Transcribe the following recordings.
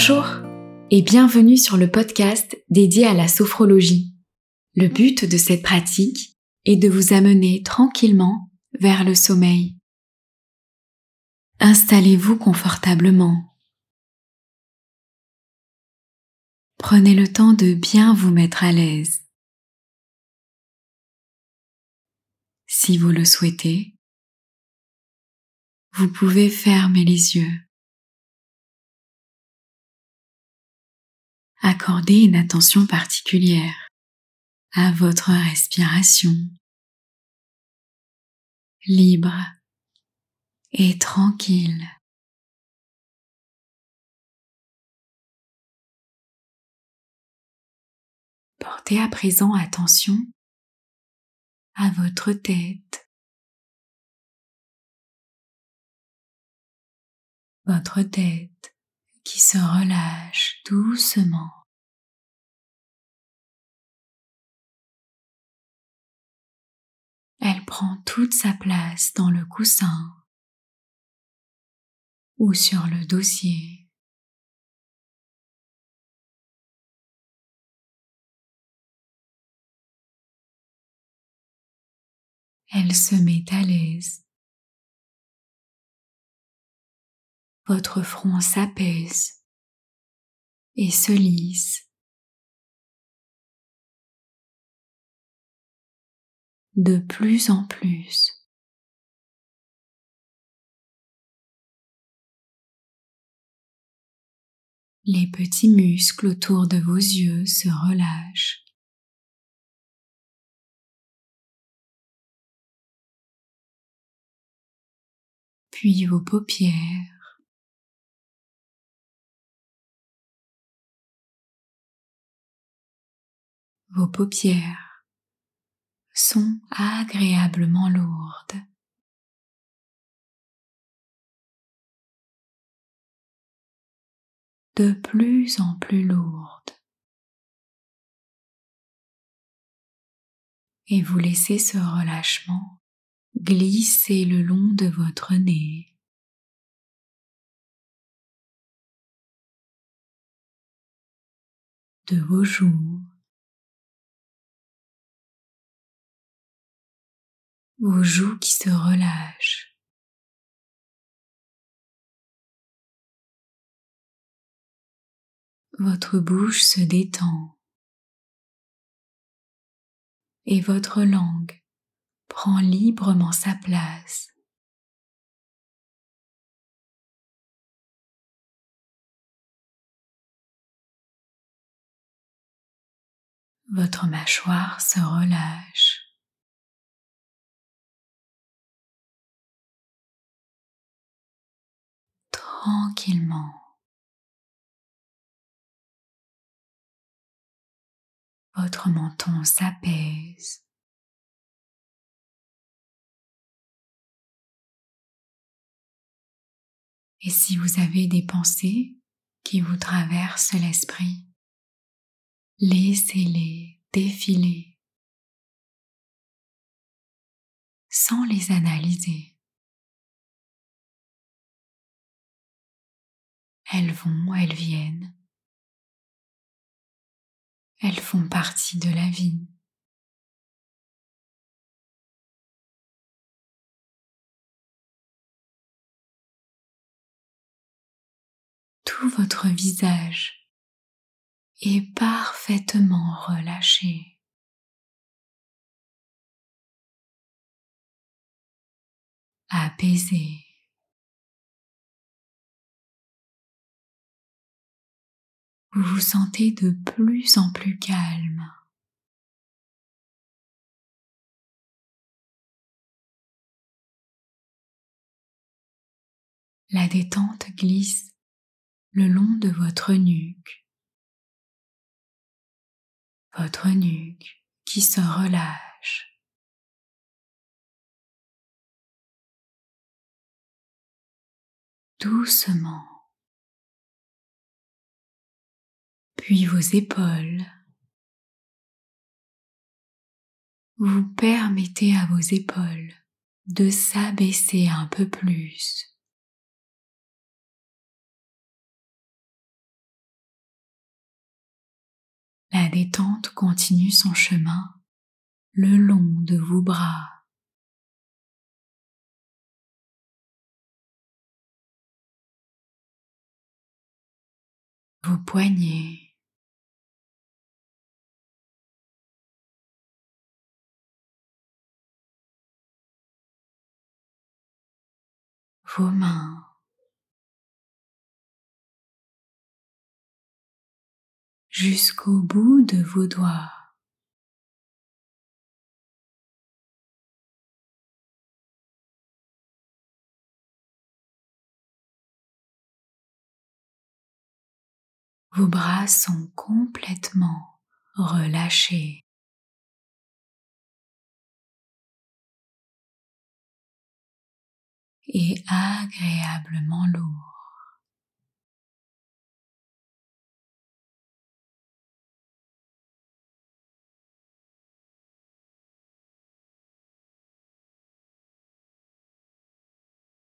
Bonjour et bienvenue sur le podcast dédié à la sophrologie. Le but de cette pratique est de vous amener tranquillement vers le sommeil. Installez-vous confortablement. Prenez le temps de bien vous mettre à l'aise. Si vous le souhaitez, vous pouvez fermer les yeux. Accordez une attention particulière à votre respiration libre et tranquille. Portez à présent attention à votre tête. Votre tête se relâche doucement. Elle prend toute sa place dans le coussin ou sur le dossier. Elle se met à l'aise. Votre front s'apaise et se lisse. De plus en plus. Les petits muscles autour de vos yeux se relâchent. Puis vos paupières. Vos paupières sont agréablement lourdes. de plus en plus lourdes. Et vous laissez ce relâchement glisser le long de votre nez. de vos joues, vos joues qui se relâchent. Votre bouche se détend et votre langue prend librement sa place. Votre mâchoire se relâche. Votre menton s'apaise. Et si vous avez des pensées qui vous traversent l'esprit, laissez-les défiler sans les analyser. Elles vont, elles viennent. Elles font partie de la vie. Tout votre visage est parfaitement relâché. apaisé. Vous vous sentez de plus en plus calme. La détente glisse le long de votre nuque, votre nuque qui se relâche. Doucement. Puis vos épaules. Vous permettez à vos épaules de s'abaisser un peu plus. La détente continue son chemin le long de vos bras. Vos poignets. Vos mains. jusqu'au bout de vos doigts. Vos bras sont complètement relâchés. Et agréablement lourds.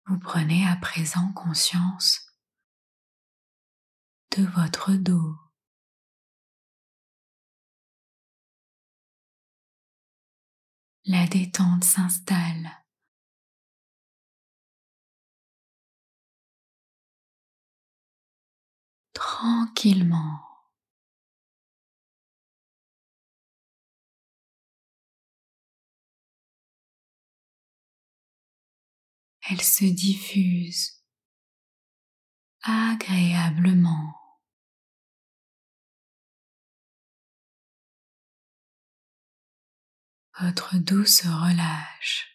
Vous prenez à présent conscience de votre dos. La détente s'installe. Tranquillement. elle se diffuse agréablement. Votre dos se relâche.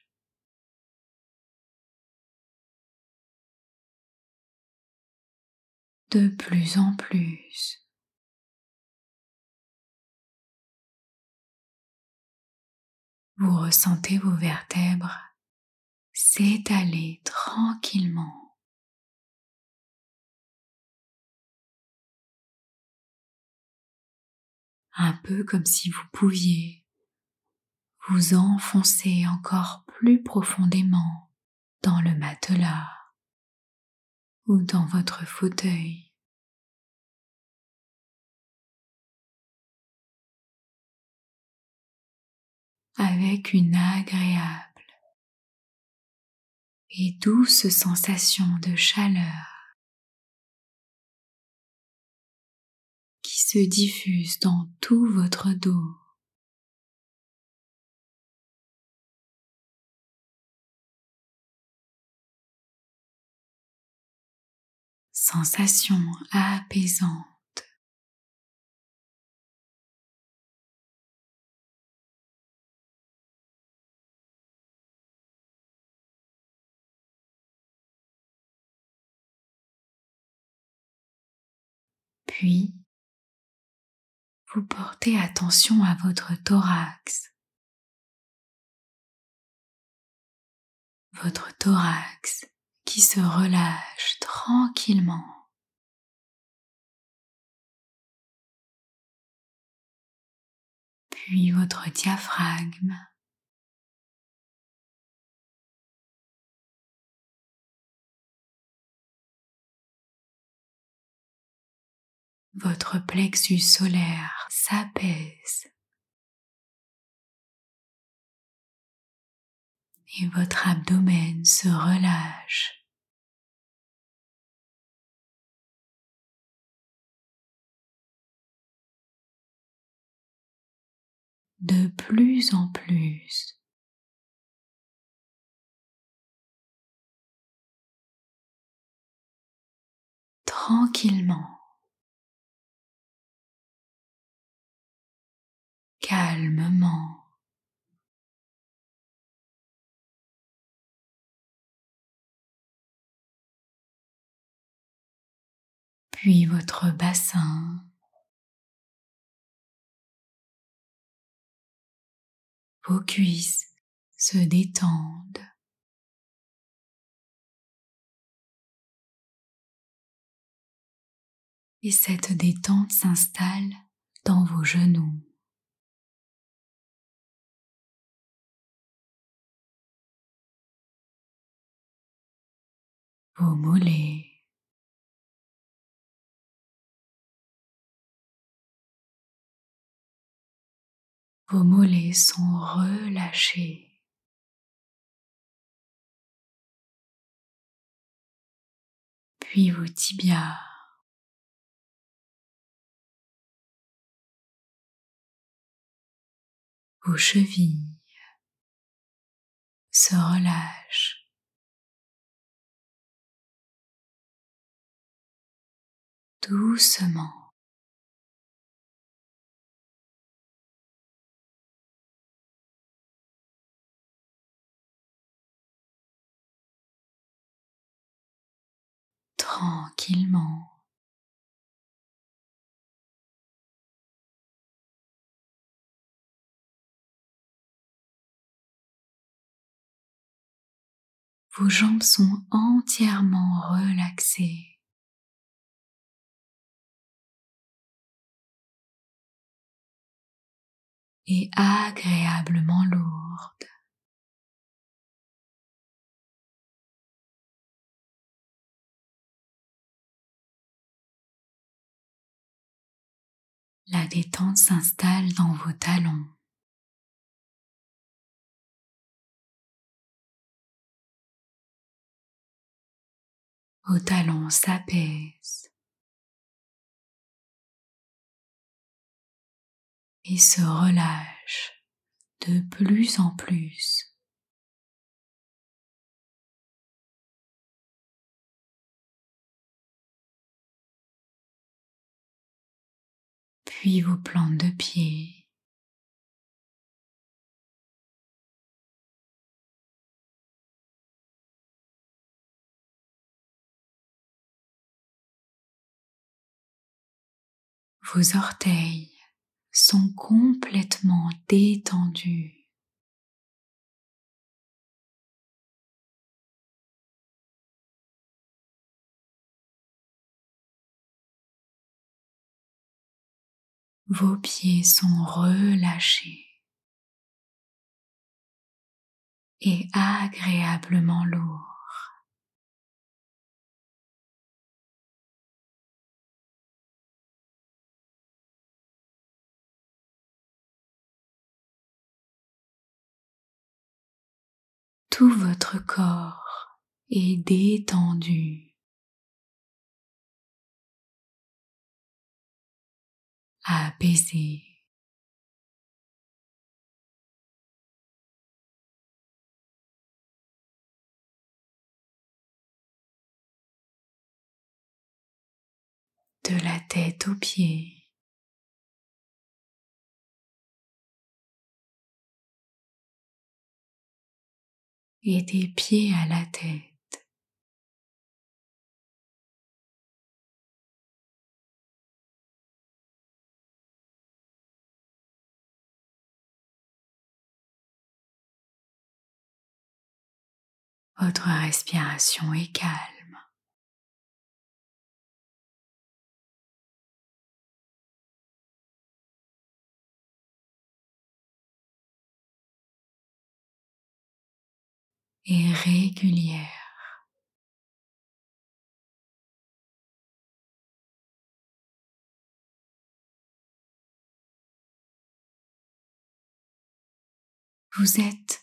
De plus en plus. Vous ressentez vos vertèbres s'étaler tranquillement. Un peu comme si vous pouviez vous enfoncer encore plus profondément dans le matelas ou dans votre fauteuil. avec une agréable et douce sensation de chaleur qui se diffuse dans tout votre dos. Sensation apaisante. Puis, vous portez attention à votre thorax. Votre thorax qui se relâche tranquillement. Puis votre diaphragme votre plexus solaire s'apaise et votre abdomen se relâche. De plus en plus. Tranquillement. calmement. Puis votre bassin. Vos cuisses se détendent. Et cette détente s'installe dans vos genoux. vos mollets. Vos mollets sont relâchés. Puis vos tibias. Vos chevilles se relâchent. Doucement. Tranquillement. Vos jambes sont entièrement relaxées. et agréablement lourdes. La détente s'installe dans vos talons. Vos talons s'apaisent et se relâchent de plus en plus. Puis vos plantes de pied. Vos orteils sont complètement détendus. Vos pieds sont relâchés et agréablement lourds. Tout votre corps est détendu. Apaisé. De la tête aux pieds. Et des pieds à la tête. Votre respiration est calme. et régulière. Vous êtes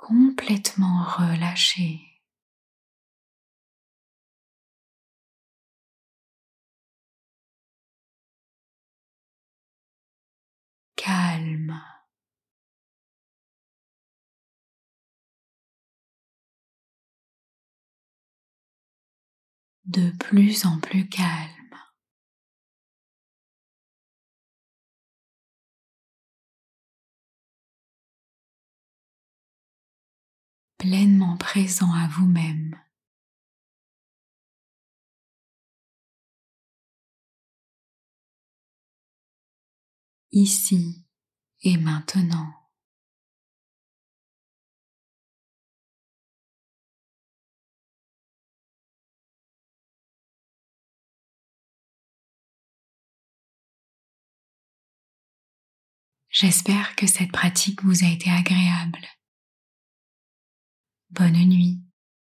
complètement relâché. Calme. De plus en plus calme. Pleinement présent à vous-même. Ici et maintenant. J'espère que cette pratique vous a été agréable. Bonne nuit.